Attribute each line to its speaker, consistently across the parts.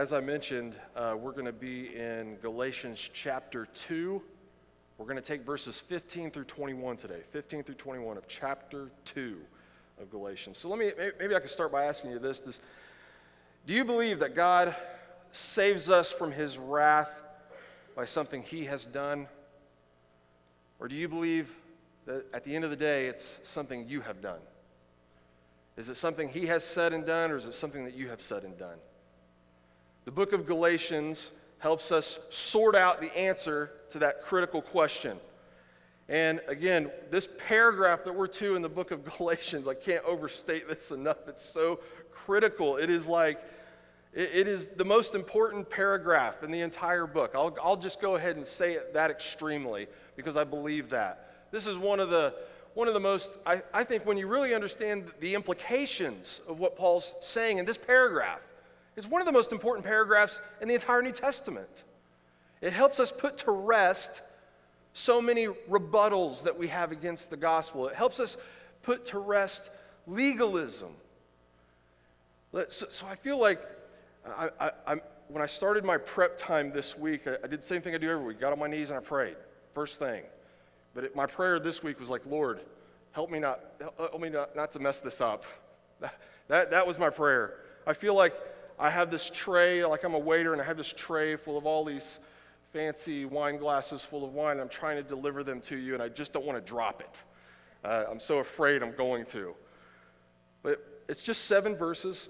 Speaker 1: as I mentioned, uh, we're going to be in Galatians chapter 2. We're going to take verses 15 through 21 today, 15 through 21 of chapter 2 of Galatians. So let me, maybe I can start by asking you this. Does, do you believe that God saves us from his wrath by something he has done? Or do you believe that at the end of the day, it's something you have done? Is it something he has said and done, or is it something that you have said and done? The book of Galatians helps us sort out the answer to that critical question. And again, this paragraph that we're to in the book of Galatians, I can't overstate this enough. It's so critical. It is like, it is the most important paragraph in the entire book. I'll, I'll just go ahead and say it that extremely because I believe that. This is one of the, one of the most, I, I think, when you really understand the implications of what Paul's saying in this paragraph, it's one of the most important paragraphs in the entire New Testament. It helps us put to rest so many rebuttals that we have against the gospel. It helps us put to rest legalism. So, so I feel like I, I, when I started my prep time this week, I, I, did the same thing I do every week. Got on my knees and I prayed. First thing. But it, my prayer this week was like, Lord, help me not, help me not, not to mess this up. That, that, that was my prayer. I feel like I have this tray, like I'm a waiter, and I have this tray full of all these fancy wine glasses full of wine. I'm trying to deliver them to you, and I just don't want to drop it. Uh, I'm so afraid I'm going to. But it's just seven verses,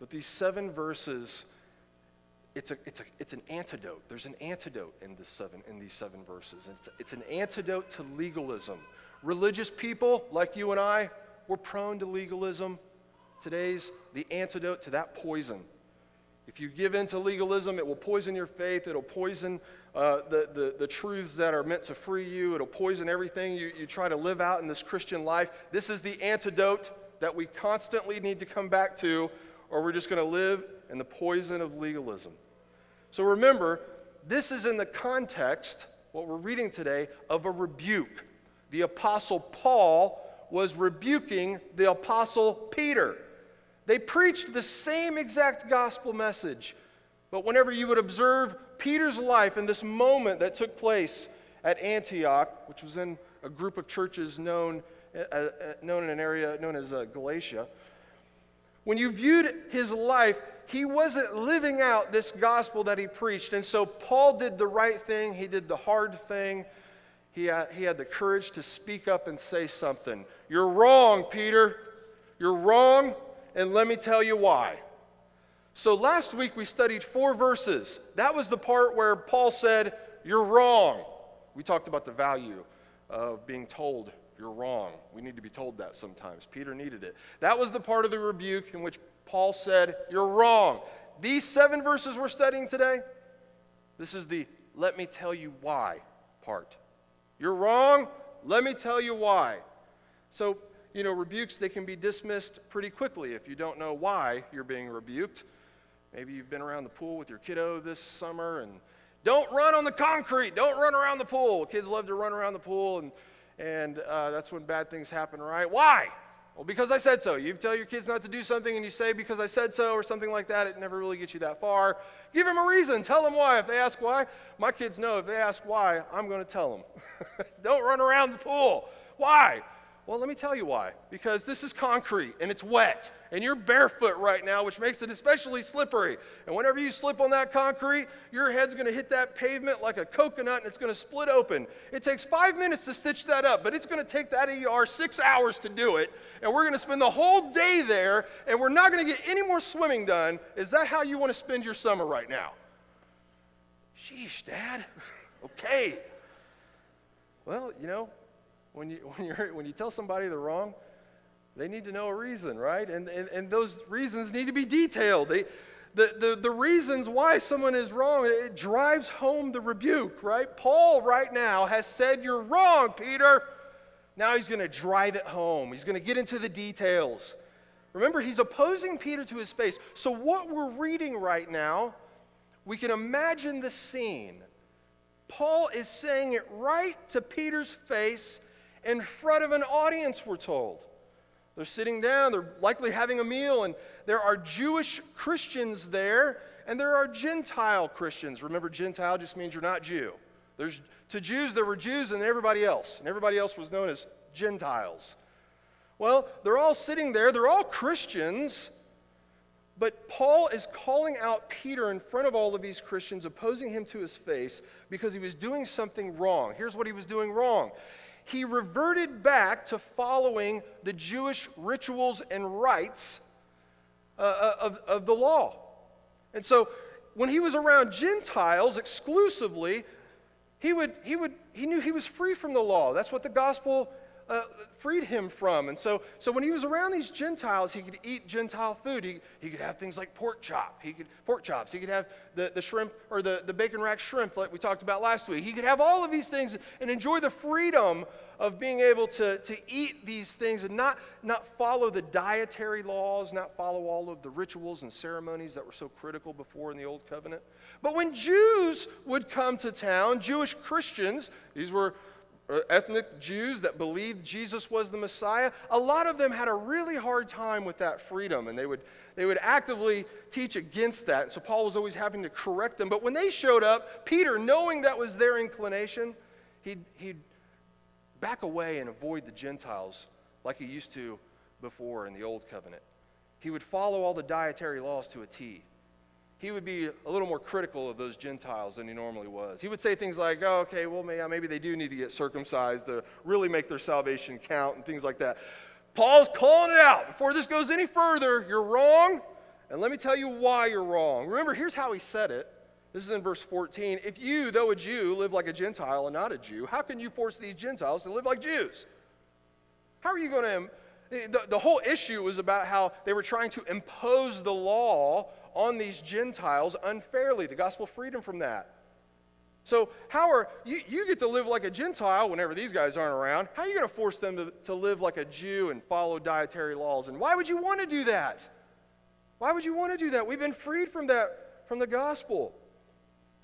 Speaker 1: but these seven verses, it's, a, it's, a, it's an antidote. There's an antidote in, this seven, in these seven verses. It's, it's an antidote to legalism. Religious people like you and I, we're prone to legalism. Today's the antidote to that poison. If you give in to legalism, it will poison your faith. It'll poison uh, the, the, the truths that are meant to free you. It'll poison everything you, you try to live out in this Christian life. This is the antidote that we constantly need to come back to, or we're just going to live in the poison of legalism. So remember, this is in the context, what we're reading today, of a rebuke. The Apostle Paul was rebuking the Apostle Peter. They preached the same exact gospel message. But whenever you would observe Peter's life in this moment that took place at Antioch, which was in a group of churches known, uh, uh, known in an area known as uh, Galatia, when you viewed his life, he wasn't living out this gospel that he preached. And so Paul did the right thing, he did the hard thing. He had, he had the courage to speak up and say something. You're wrong, Peter. You're wrong and let me tell you why. So last week we studied four verses. That was the part where Paul said, You're wrong. We talked about the value of being told you're wrong. We need to be told that sometimes. Peter needed it. That was the part of the rebuke in which Paul said, You're wrong. These seven verses we're studying today, this is the let me tell you why part. You're wrong. Let me tell you why. So you know, rebukes, they can be dismissed pretty quickly if you don't know why you're being rebuked. Maybe you've been around the pool with your kiddo this summer and don't run on the concrete, don't run around the pool. Kids love to run around the pool, and, and uh, that's when bad things happen, right? Why? Well, because I said so. You tell your kids not to do something and you say because I said so or something like that, it never really gets you that far. Give them a reason. Tell them why. If they ask why, my kids know if they ask why, I'm going to tell them. Don't run around the pool. Why? Well, let me tell you why. Because this is concrete and it's wet, and you're barefoot right now, which makes it especially slippery. And whenever you slip on that concrete, your head's going to hit that pavement like a coconut and it's going to split open. It takes five minutes to stitch that up, but it's going to take that ER six hours to do it. And we're going to spend the whole day there, and we're not going to get any more swimming done. Is that how you want to spend your summer right now? Sheesh, Dad. okay. Well, you know, when you, when, you're, when you tell somebody they're wrong, they need to know a reason, right? And, and, and those reasons need to be detailed. They, the, the, the reasons why someone is wrong, it drives home the rebuke, right? Paul, right now, has said, You're wrong, Peter. Now he's going to drive it home. He's going to get into the details. Remember, he's opposing Peter to his face. So, what we're reading right now, we can imagine the scene. Paul is saying it right to Peter's face in front of an audience, we're told. They're sitting down, they're likely having a meal, and there are Jewish Christians there, and there are Gentile Christians. Remember, Gentile just means you're not Jew. There's, to Jews, there were Jews and everybody else, and everybody else was known as Gentiles. Well, they're all sitting there, they're all Christians, but Paul is calling out Peter in front of all of these Christians, opposing him to his face because he was doing something wrong. Here's what he was doing wrong he reverted back to following the Jewish rituals and rites uh, uh, of, of the law. And so when he was around Gentiles exclusively, he, would, he, would, he knew he was free from the law. That's what the gospel uh, freed him from. And so, so when he was around these Gentiles, he could eat Gentile food. He, he could have things like pork chop. He could pork chops. He could have the, the shrimp or the, the bacon rack shrimp like we talked about last week. He could have all of these things and enjoy the freedom of being able to, to eat these things and not, not follow the dietary laws, not follow all of the rituals and ceremonies that were so critical before in the Old Covenant. But when Jews would come to town, Jewish Christians, these were Uh, ethnic Jews that believed Jesus was the Messiah, a lot of them had a really hard time with that freedom, and they would, they would actively teach against that. And so Paul was always having to correct them. But when they showed up, Peter, knowing that was their inclination, he'd, he'd back away and avoid the Gentiles like he used to before in the Old Covenant. He would follow all the dietary laws to a T he would be a little more critical of those Gentiles than he normally was. He would say things like, oh, okay, well, uh, maybe they do need to get circumcised to really make their salvation count and things like that. Paul's calling it out. Before this goes any further, you're wrong, and let me tell you why you're wrong. Remember, here's how he said it. This is in verse 14. If you, though a Jew, live like a Gentile and not a Jew, how can you force these Gentiles to live like Jews? How are you going to. The, the whole issue was about how they were trying to impose the law on these Gentiles unfairly. The gospel freed them from that. So, how are you, you get to live like a Gentile whenever these guys aren't around? How are you going to force them to, to live like a Jew and follow dietary laws? And why would you want to do that? Why would you want to do that? We've been freed from that from the gospel.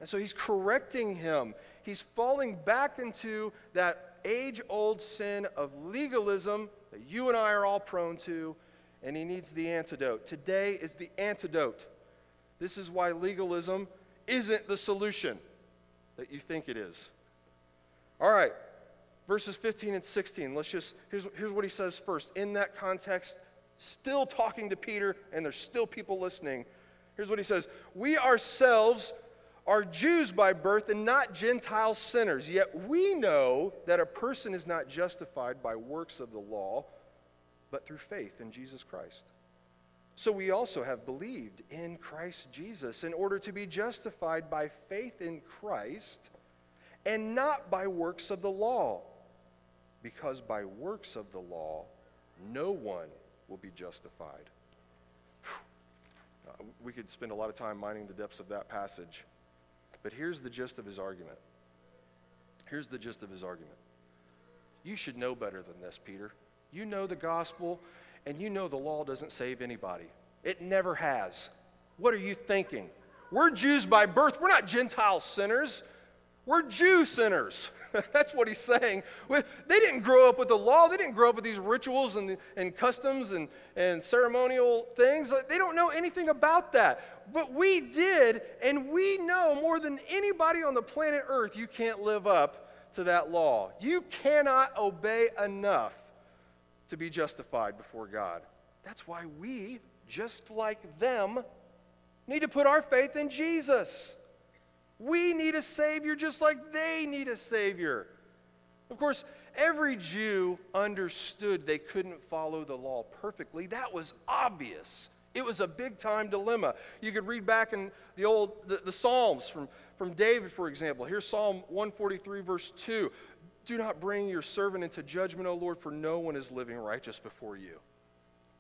Speaker 1: And so he's correcting him. He's falling back into that age old sin of legalism that you and I are all prone to, and he needs the antidote. Today is the antidote. This is why legalism isn't the solution that you think it is. All right, verses 15 and 16. Let's just, here's, here's what he says first. In that context, still talking to Peter, and there's still people listening. Here's what he says We ourselves are Jews by birth and not Gentile sinners, yet we know that a person is not justified by works of the law, but through faith in Jesus Christ. So we also have believed in Christ Jesus in order to be justified by faith in Christ and not by works of the law. Because by works of the law, no one will be justified. We could spend a lot of time mining the depths of that passage. But here's the gist of his argument. Here's the gist of his argument. You should know better than this, Peter. You know the gospel. And you know the law doesn't save anybody, it never has. What are you thinking? We're Jews by birth, we're not Gentile sinners. We're Jew sinners. That's what he's saying. They didn't grow up with the law. They didn't grow up with these rituals and, and customs and, and ceremonial things. They don't know anything about that. But we did, and we know more than anybody on the planet Earth you can't live up to that law. You cannot obey enough to be justified before God. That's why we, just like them, need to put our faith in Jesus. We need a Savior just like they need a Savior. Of course, every Jew understood they couldn't follow the law perfectly. That was obvious. It was a big time dilemma. You could read back in the old the, the Psalms from, from David, for example. Here's Psalm 143, verse 2. Do not bring your servant into judgment, O Lord, for no one is living righteous before you.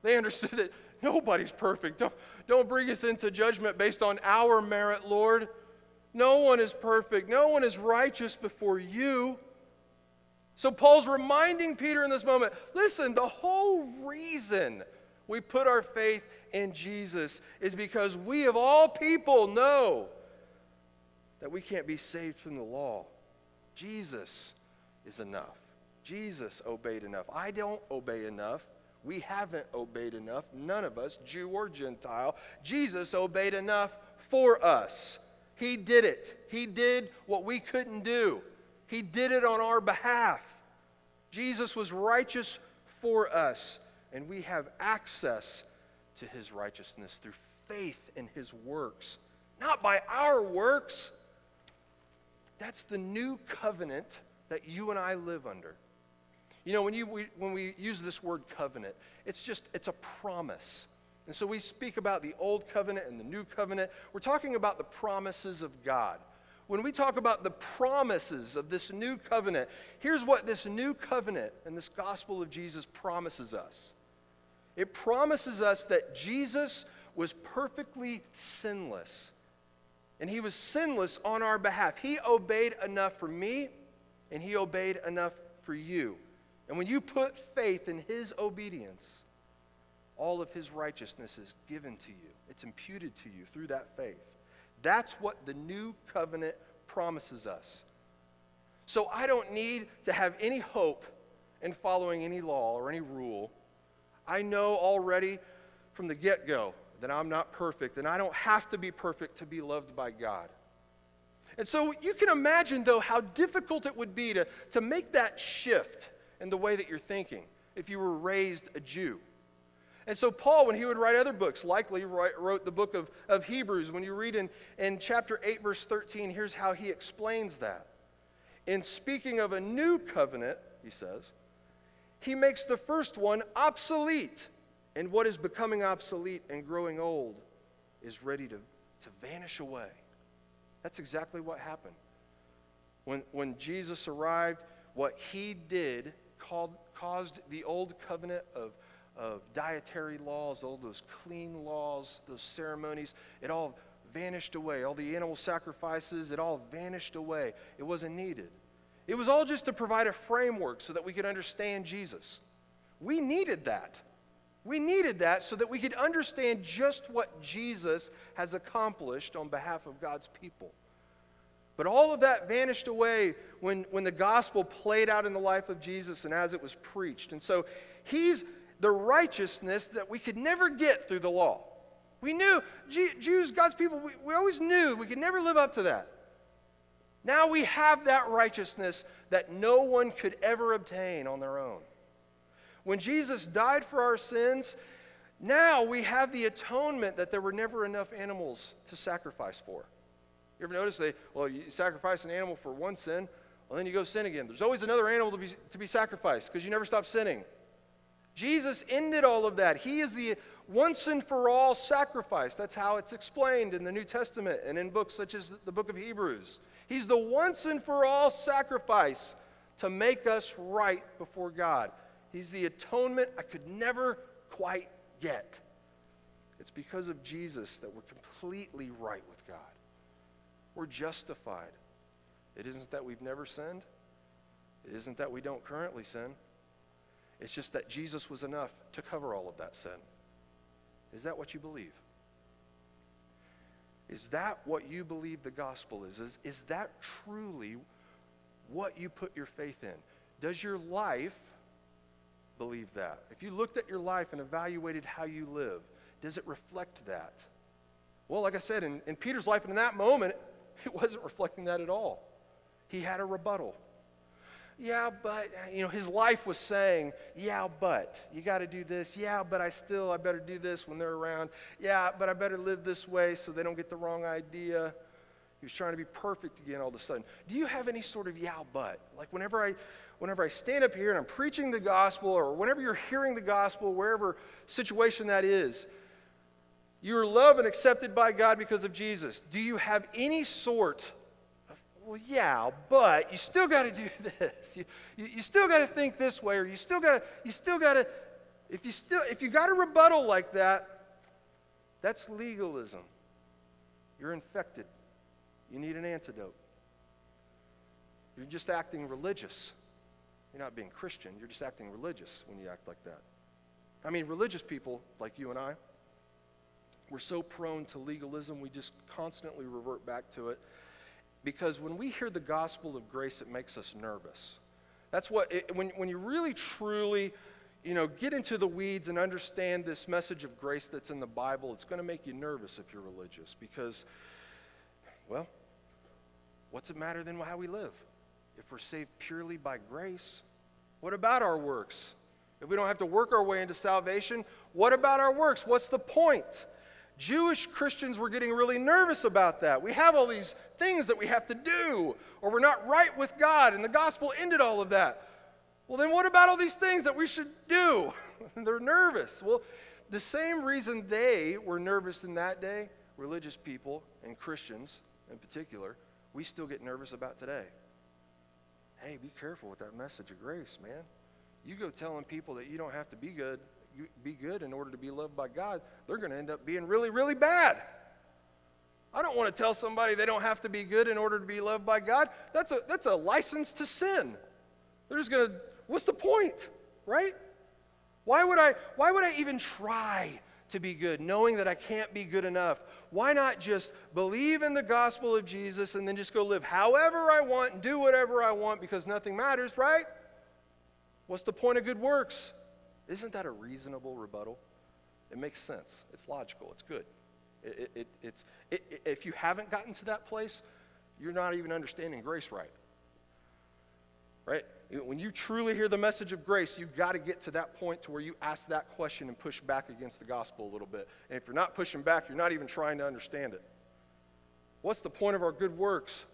Speaker 1: They understood that nobody's perfect. Don't, don't bring us into judgment based on our merit, Lord. No one is perfect. No one is righteous before you. So Paul's reminding Peter in this moment listen, the whole reason we put our faith in Jesus is because we, of all people, know that we can't be saved from the law. Jesus is enough. Jesus obeyed enough. I don't obey enough. We haven't obeyed enough. None of us, Jew or Gentile. Jesus obeyed enough for us. He did it. He did what we couldn't do. He did it on our behalf. Jesus was righteous for us, and we have access to his righteousness through faith in his works, not by our works. That's the new covenant that you and I live under. You know, when, you, we, when we use this word covenant, it's just, it's a promise. And so we speak about the old covenant and the new covenant. We're talking about the promises of God. When we talk about the promises of this new covenant, here's what this new covenant and this gospel of Jesus promises us it promises us that Jesus was perfectly sinless. And he was sinless on our behalf. He obeyed enough for me, and he obeyed enough for you. And when you put faith in his obedience, all of his righteousness is given to you, it's imputed to you through that faith. That's what the new covenant promises us. So I don't need to have any hope in following any law or any rule. I know already from the get go that I'm not perfect, and I don't have to be perfect to be loved by God. And so you can imagine, though, how difficult it would be to, to make that shift in the way that you're thinking if you were raised a Jew. And so, Paul, when he would write other books, likely wrote the book of, of Hebrews. When you read in, in chapter 8, verse 13, here's how he explains that. In speaking of a new covenant, he says, he makes the first one obsolete. And what is becoming obsolete and growing old is ready to, to vanish away. That's exactly what happened. When, when Jesus arrived, what he did called, caused the old covenant of of dietary laws, all those clean laws, those ceremonies, it all vanished away. All the animal sacrifices, it all vanished away. It wasn't needed. It was all just to provide a framework so that we could understand Jesus. We needed that. We needed that so that we could understand just what Jesus has accomplished on behalf of God's people. But all of that vanished away when, when the gospel played out in the life of Jesus and as it was preached. And so he's the righteousness that we could never get through the law. We knew, Jews, God's people, we, we always knew we could never live up to that. Now we have that righteousness that no one could ever obtain on their own. When Jesus died for our sins, now we have the atonement that there were never enough animals to sacrifice for. You ever notice they, well, you sacrifice an animal for one sin, well, then you go sin again. There's always another animal to be, to be sacrificed because you never stop sinning. Jesus ended all of that. He is the once and for all sacrifice. That's how it's explained in the New Testament and in books such as the book of Hebrews. He's the once and for all sacrifice to make us right before God. He's the atonement I could never quite get. It's because of Jesus that we're completely right with God. We're justified. It isn't that we've never sinned, it isn't that we don't currently sin. It's just that Jesus was enough to cover all of that sin. Is that what you believe? Is that what you believe the gospel is? Is, is that truly what you put your faith in? Does your life believe that? If you looked at your life and evaluated how you live, does it reflect that? Well, like I said, in, in Peter's life, in that moment, it wasn't reflecting that at all. He had a rebuttal yeah, but, uh, you know, his life was saying, yeah, but, you got to do this. Yeah, but I still, I better do this when they're around. Yeah, but I better live this way so they don't get the wrong idea. He was trying to be perfect again all of a sudden. Do you have any sort of yeah, but? Like whenever I, whenever I stand up here and I'm preaching the gospel, or whenever you're hearing the gospel, wherever situation that is, you are loved and accepted by God because of Jesus. Do you have any sort of, well, yeah, but you still got to do this. You, you, you still got to think this way, or you still got to, you still got to, if you still, if you got a rebuttal like that, that's legalism. You're infected. You need an antidote. You're just acting religious. You're not being Christian. You're just acting religious when you act like that. I mean, religious people like you and I, we're so prone to legalism, we just constantly revert back to it because when we hear the gospel of grace, it makes us nervous. That's what, it, when, when you really truly, you know, get into the weeds and understand this message of grace that's in the Bible, it's going to make you nervous if you're religious because, well, what's it matter then how we live? If we're saved purely by grace, what about our works? If we don't have to work our way into salvation, what about our works? What's the point? Jewish Christians were getting really nervous about that. We have all these things that we have to do, or we're not right with God, and the gospel ended all of that. Well, then what about all these things that we should do? They're nervous. Well, the same reason they were nervous in that day, religious people and Christians in particular, we still get nervous about today. Hey, be careful with that message of grace, man. You go telling people that you don't have to be good, be good in order to be loved by God, they're going to end up being really, really bad. I don't want to tell somebody they don't have to be good in order to be loved by God. That's a, that's a license to sin. They're just going to What's the point, right? Why would I, why would I even try to be good, knowing that I can't be good enough? Why not just believe in the gospel of Jesus and then just go live however I want and do whatever I want because nothing matters, right? What's the point of good works? Isn't that a reasonable rebuttal? It makes sense. It's logical. It's good. It, it, it's, it, if you haven't gotten to that place, you're not even understanding grace right. Right? When you truly hear the message of grace, you've got to get to that point to where you ask that question and push back against the gospel a little bit. And if you're not pushing back, you're not even trying to understand it. What's the point of our good works?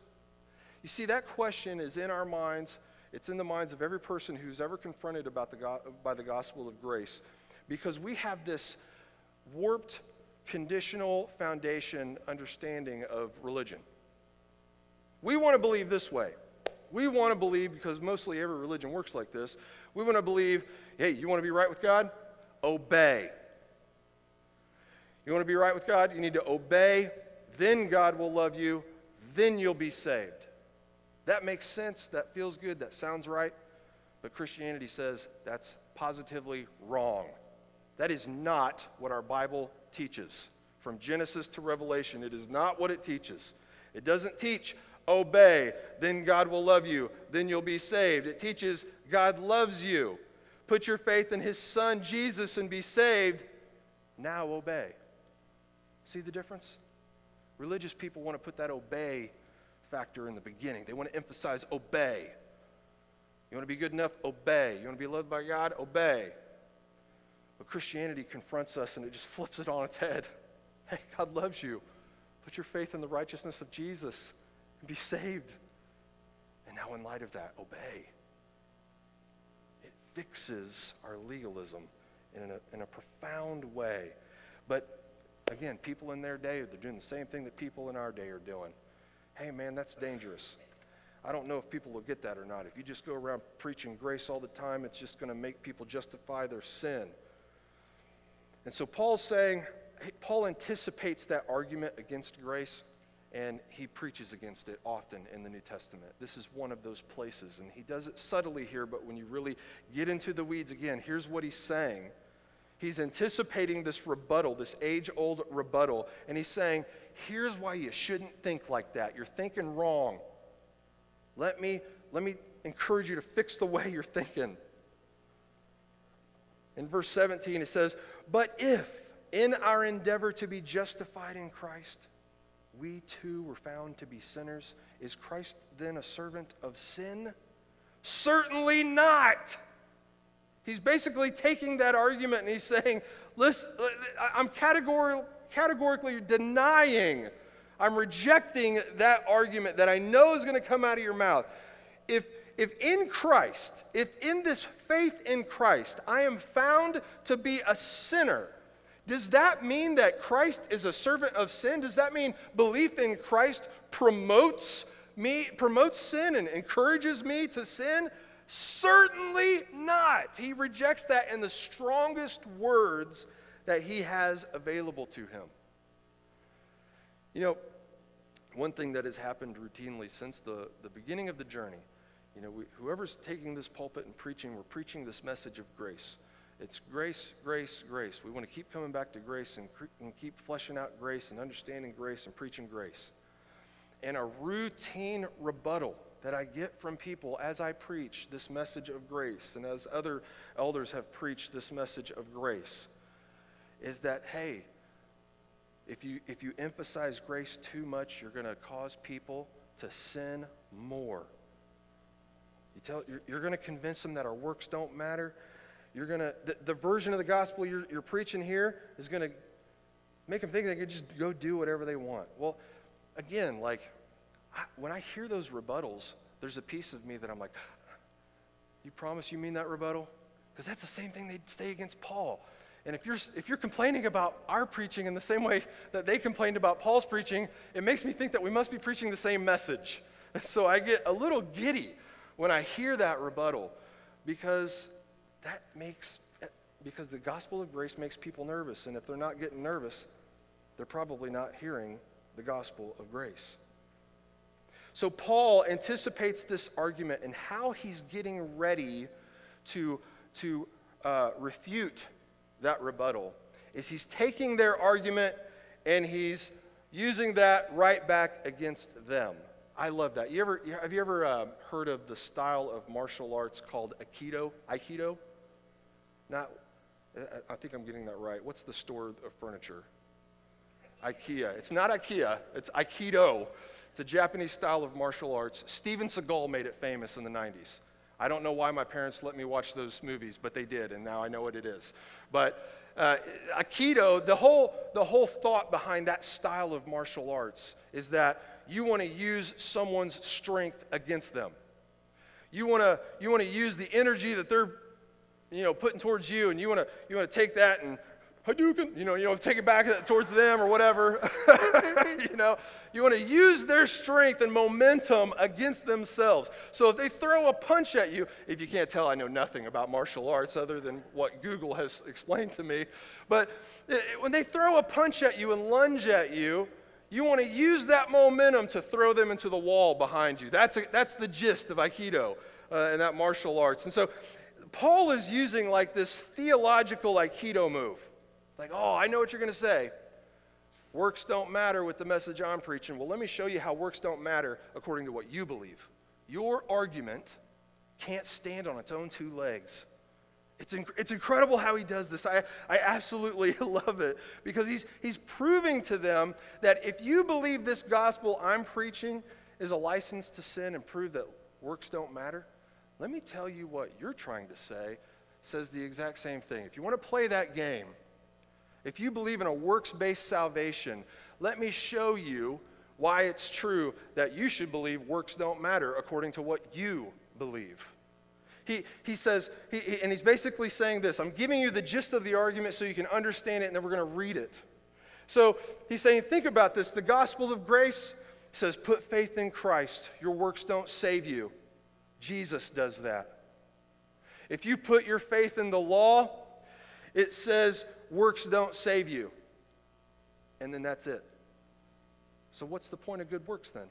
Speaker 1: You see, that question is in our minds. It's in the minds of every person who's ever confronted about the go- by the gospel of grace because we have this warped, conditional foundation understanding of religion. We want to believe this way we want to believe, because mostly every religion works like this, we want to believe hey, you want to be right with God? Obey. You want to be right with God? You need to obey. Then God will love you. Then you'll be saved. That makes sense. That feels good. That sounds right. But Christianity says that's positively wrong. That is not what our Bible teaches. From Genesis to Revelation, it is not what it teaches. It doesn't teach obey, then God will love you, then you'll be saved. It teaches God loves you. Put your faith in his son Jesus and be saved. Now obey. See the difference? Religious people want to put that obey factor in the beginning. They want to emphasize obey. You want to be good enough? Obey. You want to be loved by God? Obey. But Christianity confronts us and it just flips it on its head. Hey, God loves you. Put your faith in the righteousness of Jesus and be saved. And now, in light of that, obey. It fixes our legalism in a, in a profound way. But again, people in their day, they're doing the same thing that people in our day are doing. Hey, man, that's dangerous. I don't know if people will get that or not. If you just go around preaching grace all the time, it's just going to make people justify their sin. And so Paul's saying, Paul anticipates that argument against grace and he preaches against it often in the New Testament. This is one of those places, and he does it subtly here, but when you really get into the weeds again, here's what he's saying. He's anticipating this rebuttal, this age old rebuttal, and he's saying, Here's why you shouldn't think like that. You're thinking wrong. Let me, let me encourage you to fix the way you're thinking. In verse 17, it says, But if in our endeavor to be justified in Christ, we too were found to be sinners. Is Christ then a servant of sin? Certainly not. He's basically taking that argument and he's saying, listen, I'm categor- categorically denying, I'm rejecting that argument that I know is going to come out of your mouth. If, if in Christ, if in this faith in Christ, I am found to be a sinner, does that mean that Christ is a servant of sin? Does that mean belief in Christ promotes me, promotes sin and encourages me to sin? Certainly not. He rejects that in the strongest words that he has available to him. You know, one thing that has happened routinely since the, the beginning of the journey, you know, we, whoever's taking this pulpit and preaching, we're preaching this message of grace. It's grace, grace, grace. We want to keep coming back to grace and, and keep fleshing out grace and understanding grace and preaching grace. And a routine rebuttal that I get from people as I preach this message of grace and as other elders have preached this message of grace is that, hey, if you, if you emphasize grace too much, you're going to cause people to sin more. You tell, you're, you're going to convince them that our works don't matter. You're going to, the, the version of the gospel you're, you're preaching here is going to make them think they can just go do whatever they want. Well, again, like, I, when I hear those rebuttals, there's a piece of me that I'm like, you promise you mean that rebuttal? Because that's the same thing they'd say against Paul. And if you're, if you're complaining about our preaching in the same way that they complained about Paul's preaching, it makes me think that we must be preaching the same message. And so I get a little giddy when I hear that rebuttal because that makes, because the gospel of grace makes people nervous. And if they're not getting nervous, they're probably not hearing the gospel of grace. So Paul anticipates this argument and how he's getting ready to, to uh, refute that rebuttal is he's taking their argument and he's using that right back against them. I love that. You ever, have you ever uh, heard of the style of martial arts called Aikido? Aikido? Not, I think I'm getting that right. What's the store of furniture? IKEA. It's not IKEA, it's Aikido. It's a Japanese style of martial arts. Steven Seagal made it famous in the 90s. I don't know why my parents let me watch those movies, but they did, and now I know what it is. But uh, Aikido, the whole, the whole thought behind that style of martial arts is that you want to use someone's strength against them. You want to you want to use the energy that they're you know putting towards you, and you want to you want to take that and Hadouken, you know, you know, take it back towards them or whatever. you know, you want to use their strength and momentum against themselves. So if they throw a punch at you, if you can't tell, I know nothing about martial arts other than what Google has explained to me. But when they throw a punch at you and lunge at you, you want to use that momentum to throw them into the wall behind you. That's, a, that's the gist of Aikido uh, and that martial arts. And so Paul is using like this theological Aikido move. Like, oh, I know what you're going to say. Works don't matter with the message I'm preaching. Well, let me show you how works don't matter according to what you believe. Your argument can't stand on its own two legs. It's, inc- it's incredible how he does this. I, I absolutely love it because he's, he's proving to them that if you believe this gospel I'm preaching is a license to sin and prove that works don't matter, let me tell you what you're trying to say says the exact same thing. If you want to play that game, if you believe in a works based salvation, let me show you why it's true that you should believe works don't matter according to what you believe. He, he says, he, he, and he's basically saying this I'm giving you the gist of the argument so you can understand it, and then we're going to read it. So he's saying, think about this. The gospel of grace says, put faith in Christ. Your works don't save you. Jesus does that. If you put your faith in the law, it says, works don't save you. And then that's it. So, what's the point of good works then?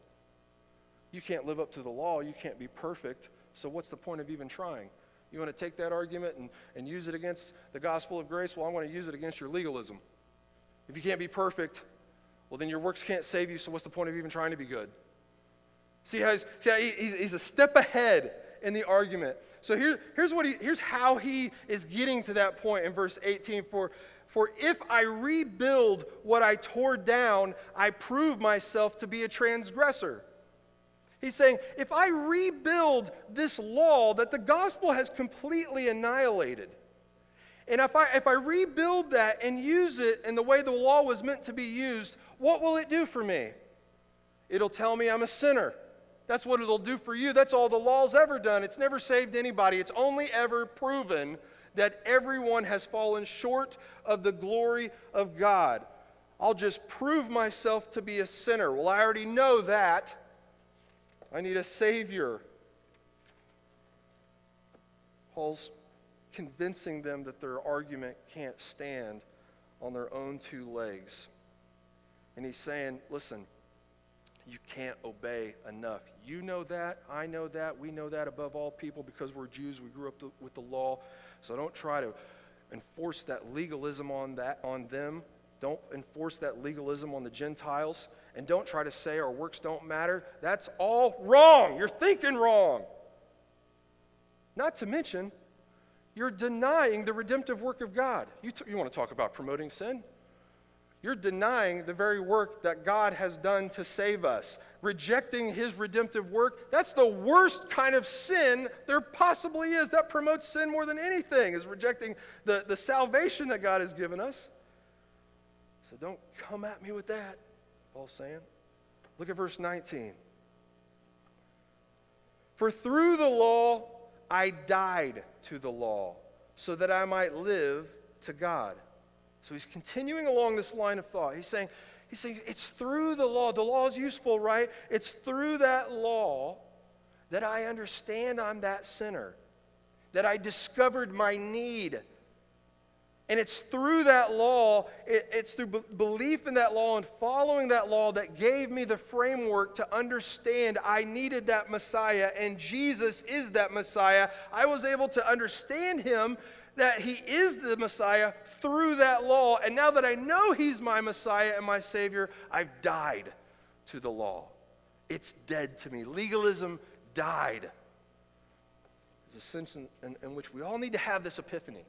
Speaker 1: You can't live up to the law, you can't be perfect, so what's the point of even trying? You want to take that argument and, and use it against the gospel of grace? Well, I want to use it against your legalism. If you can't be perfect, well, then your works can't save you, so what's the point of even trying to be good? See how he's, see how he's, he's a step ahead in the argument. So here, here's, what he, here's how he is getting to that point in verse 18. For, for if I rebuild what I tore down, I prove myself to be a transgressor. He's saying, if I rebuild this law that the gospel has completely annihilated, and if I, if I rebuild that and use it in the way the law was meant to be used, what will it do for me? It'll tell me I'm a sinner. That's what it'll do for you. That's all the law's ever done. It's never saved anybody. It's only ever proven that everyone has fallen short of the glory of God. I'll just prove myself to be a sinner. Well, I already know that. I need a Savior. Paul's convincing them that their argument can't stand on their own two legs. And he's saying, listen, you can't obey enough. You know that. I know that. We know that above all people because we're Jews. We grew up with the law. So don't try to enforce that legalism on that on them. Don't enforce that legalism on the Gentiles. And don't try to say our works don't matter. That's all wrong. You're thinking wrong. Not to mention, you're denying the redemptive work of God. You, t- you want to talk about promoting sin? You're denying the very work that God has done to save us. Rejecting his redemptive work, that's the worst kind of sin there possibly is. That promotes sin more than anything, is rejecting the, the salvation that God has given us. So don't come at me with that, Paul's saying. Look at verse 19. For through the law I died to the law, so that I might live to God. So he's continuing along this line of thought. He's saying, he's saying it's through the law. The law is useful, right? It's through that law that I understand I'm that sinner, that I discovered my need and it's through that law, it, it's through belief in that law and following that law that gave me the framework to understand I needed that Messiah, and Jesus is that Messiah. I was able to understand him that he is the Messiah through that law. And now that I know he's my Messiah and my Savior, I've died to the law. It's dead to me. Legalism died. There's a sense in, in, in which we all need to have this epiphany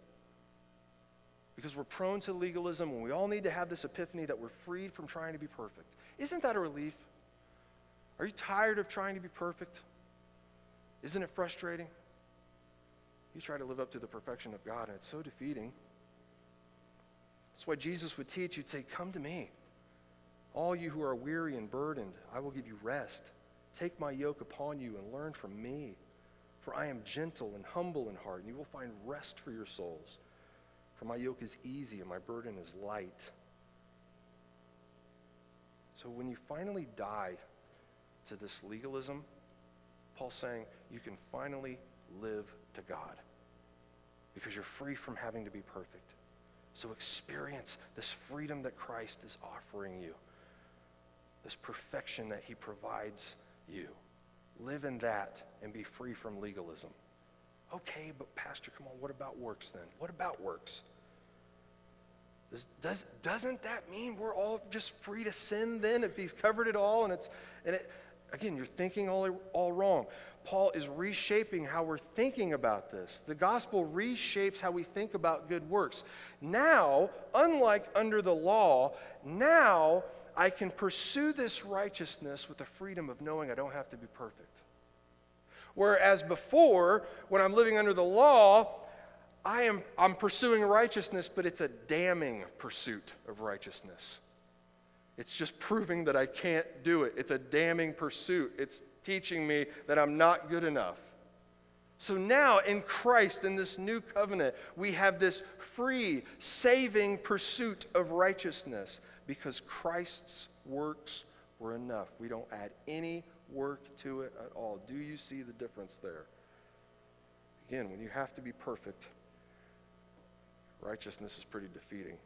Speaker 1: because we're prone to legalism and we all need to have this epiphany that we're freed from trying to be perfect. Isn't that a relief? Are you tired of trying to be perfect? Isn't it frustrating? You try to live up to the perfection of God, and it's so defeating. That's why Jesus would teach. You'd say, Come to me. All you who are weary and burdened, I will give you rest. Take my yoke upon you and learn from me. For I am gentle and humble in heart, and you will find rest for your souls. For my yoke is easy and my burden is light. So when you finally die to this legalism, Paul's saying you can finally live to God because you're free from having to be perfect. So experience this freedom that Christ is offering you, this perfection that he provides you. Live in that and be free from legalism. Okay, but Pastor, come on, what about works then? What about works? Does, does, doesn't that mean we're all just free to sin then if he's covered it all and it's and it again you're thinking all, all wrong. Paul is reshaping how we're thinking about this. The gospel reshapes how we think about good works. Now unlike under the law now i can pursue this righteousness with the freedom of knowing i don't have to be perfect. Whereas before when i'm living under the law I am I'm pursuing righteousness, but it's a damning pursuit of righteousness. It's just proving that I can't do it. It's a damning pursuit. It's teaching me that I'm not good enough. So now in Christ, in this new covenant, we have this free, saving pursuit of righteousness because Christ's works were enough. We don't add any work to it at all. Do you see the difference there? Again, when you have to be perfect, righteousness is pretty defeating.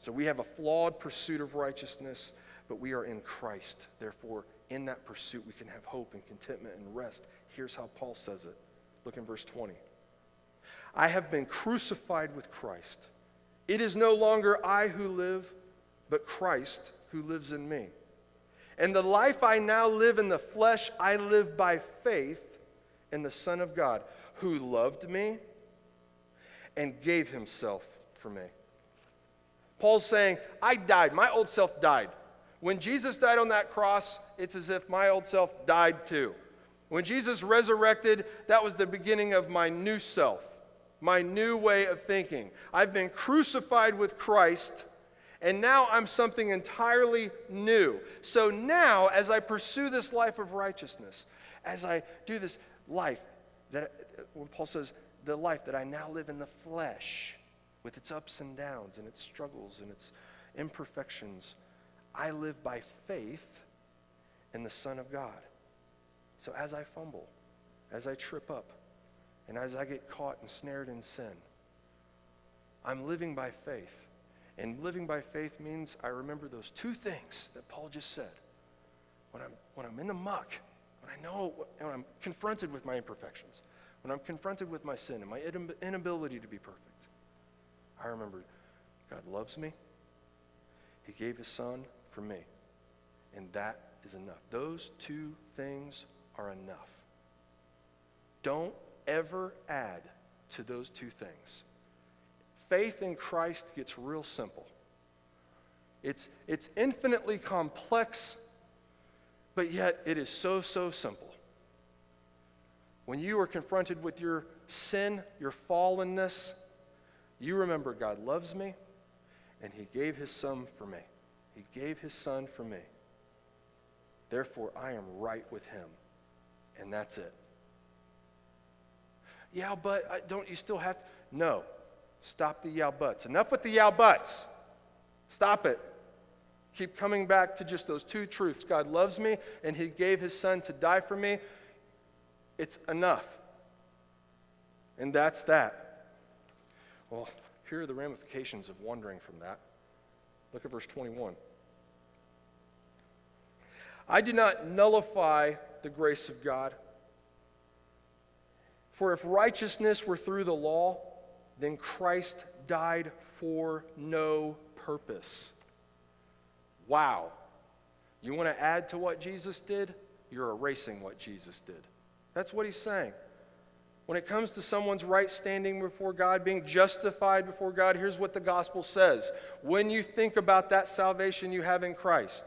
Speaker 1: So we have a flawed pursuit of righteousness, but we are in Christ. Therefore, in that pursuit, we can have hope and contentment and rest. Here's how Paul says it. Look in verse 20. I have been crucified with Christ. It is no longer I who live, but Christ who lives in me. And the life I now live in the flesh, I live by faith in the Son of God, who loved me and gave himself for me. Paul's saying, I died. My old self died. When Jesus died on that cross, it's as if my old self died too. When Jesus resurrected, that was the beginning of my new self, my new way of thinking. I've been crucified with Christ, and now I'm something entirely new. So now, as I pursue this life of righteousness, as I do this life, that when Paul says, the life that I now live in the flesh with its ups and downs and its struggles and its imperfections. I live by faith in the Son of God. So as I fumble, as I trip up, and as I get caught and snared in sin, I'm living by faith. And living by faith means I remember those two things that Paul just said. When I'm, when I'm in the muck, when I know, when I'm confronted with my imperfections, when I'm confronted with my sin and my inability to be perfect, I remember God loves me, He gave his son for me. And that is enough. Those two things are enough. Don't ever add to those two things. Faith in Christ gets real simple. It's, it's infinitely complex, but yet it is so, so simple. When you are confronted with your sin, your fallenness, you remember God loves me and he gave his son for me. He gave his son for me. Therefore, I am right with him. And that's it. Yeah, but uh, don't you still have to? No. Stop the yeah buts. Enough with the yeah buts. Stop it. Keep coming back to just those two truths. God loves me and he gave his son to die for me. It's enough. And that's that. Well, here are the ramifications of wandering from that. Look at verse 21. I do not nullify the grace of God. For if righteousness were through the law, then Christ died for no purpose. Wow. You want to add to what Jesus did? You're erasing what Jesus did. That's what he's saying. When it comes to someone's right standing before God, being justified before God, here's what the gospel says. When you think about that salvation you have in Christ,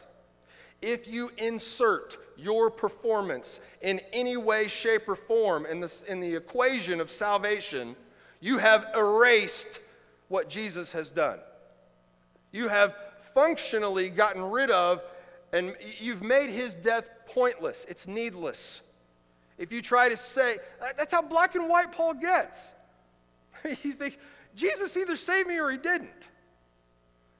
Speaker 1: if you insert your performance in any way, shape, or form in, this, in the equation of salvation, you have erased what Jesus has done. You have functionally gotten rid of, and you've made his death pointless. It's needless. If you try to say, uh, that's how black and white Paul gets. you think, Jesus either saved me or he didn't.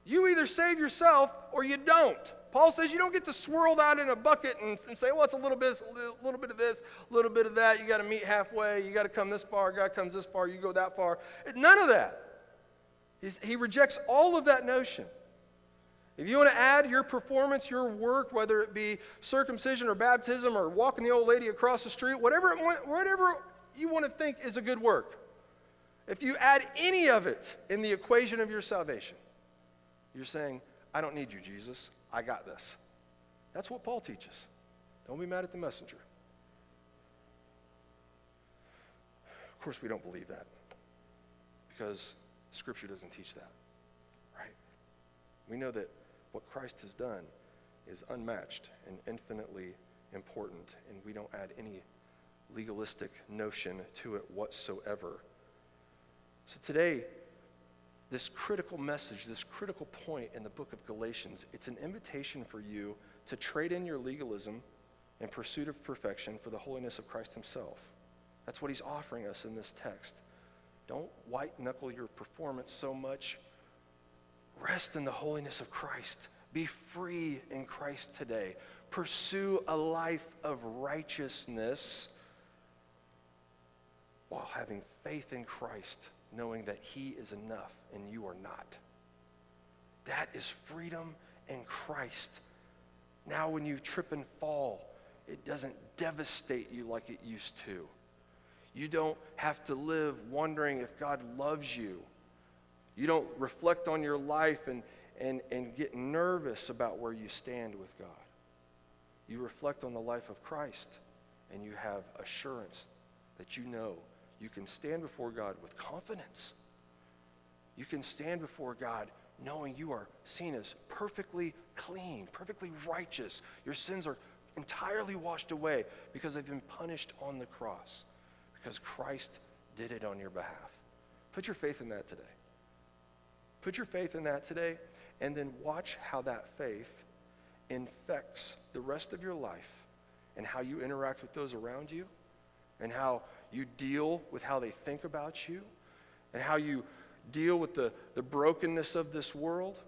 Speaker 1: You either save yourself or you don't. Paul says you don't get to swirl that in a bucket and, and say, well, it's a little bit, a little bit of this, a little bit of that. You got to meet halfway. You got to come this far. God comes this far. You go that far. None of that. He's, he rejects all of that notion. If you want to add your performance, your work, whether it be circumcision or baptism or walking the old lady across the street, whatever, whatever you want to think is a good work, if you add any of it in the equation of your salvation, you're saying, I don't need you, Jesus. I got this. That's what Paul teaches. Don't be mad at the messenger. Of course, we don't believe that because Scripture doesn't teach that, right? We know that what Christ has done is unmatched and infinitely important, and we don't add any legalistic notion to it whatsoever. So today, this critical message, this critical point in the book of Galatians, it's an invitation for you to trade in your legalism in pursuit of perfection for the holiness of Christ himself. That's what he's offering us in this text. Don't white knuckle your performance so much Rest in the holiness of Christ. Be free in Christ today. Pursue a life of righteousness while having faith in Christ, knowing that He is enough and you are not. That is freedom in Christ. Now, when you trip and fall, it doesn't devastate you like it used to. You don't have to live wondering if God loves you you don't reflect on your life and, and, and get nervous about where you stand with God. You reflect on the life of Christ and you have assurance that you know you can stand before God with confidence. You can stand before God knowing you are seen as perfectly clean, perfectly righteous. Your sins are entirely washed away because they've been punished on the cross, because Christ did it on your behalf. Put your faith in that today. Put your faith in that today, and then watch how that faith infects the rest of your life and how you interact with those around you and how you deal with how they think about you and how you deal with the, the brokenness of this world.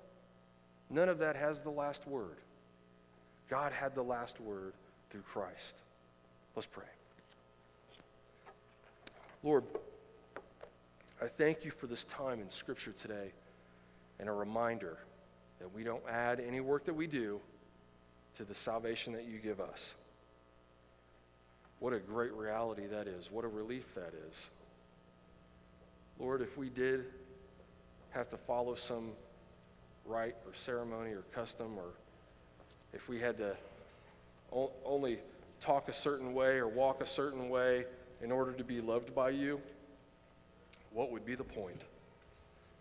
Speaker 1: None of that has the last word. God had the last word through Christ. Let's pray. Lord, I thank you for this time in Scripture today and a reminder that we don't add any work that we do to the salvation that you give us. What a great reality that is. What a relief that is. Lord, if we did have to follow some rite or ceremony or custom, or if we had to only talk a certain way or walk a certain way in order to be loved by you, what would be the point?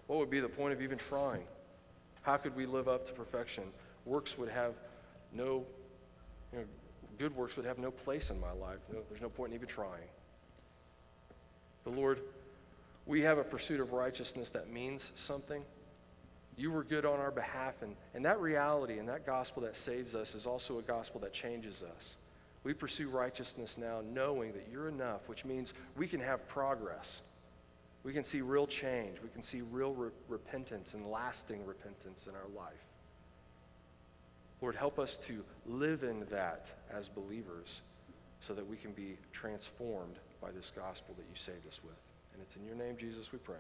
Speaker 1: What would be the point of even trying? How could we live up to perfection? Works would have no, you know, good works would have no place in my life. No, there's no point in even trying. The Lord, we have a pursuit of righteousness that means something. You were good on our behalf, and, and that reality and that gospel that saves us is also a gospel that changes us. We pursue righteousness now knowing that you're enough, which means we can have progress. We can see real change. We can see real re- repentance and lasting repentance in our life. Lord, help us to live in that as believers so that we can be transformed by this gospel that you saved us with. And it's in your name, Jesus, we pray.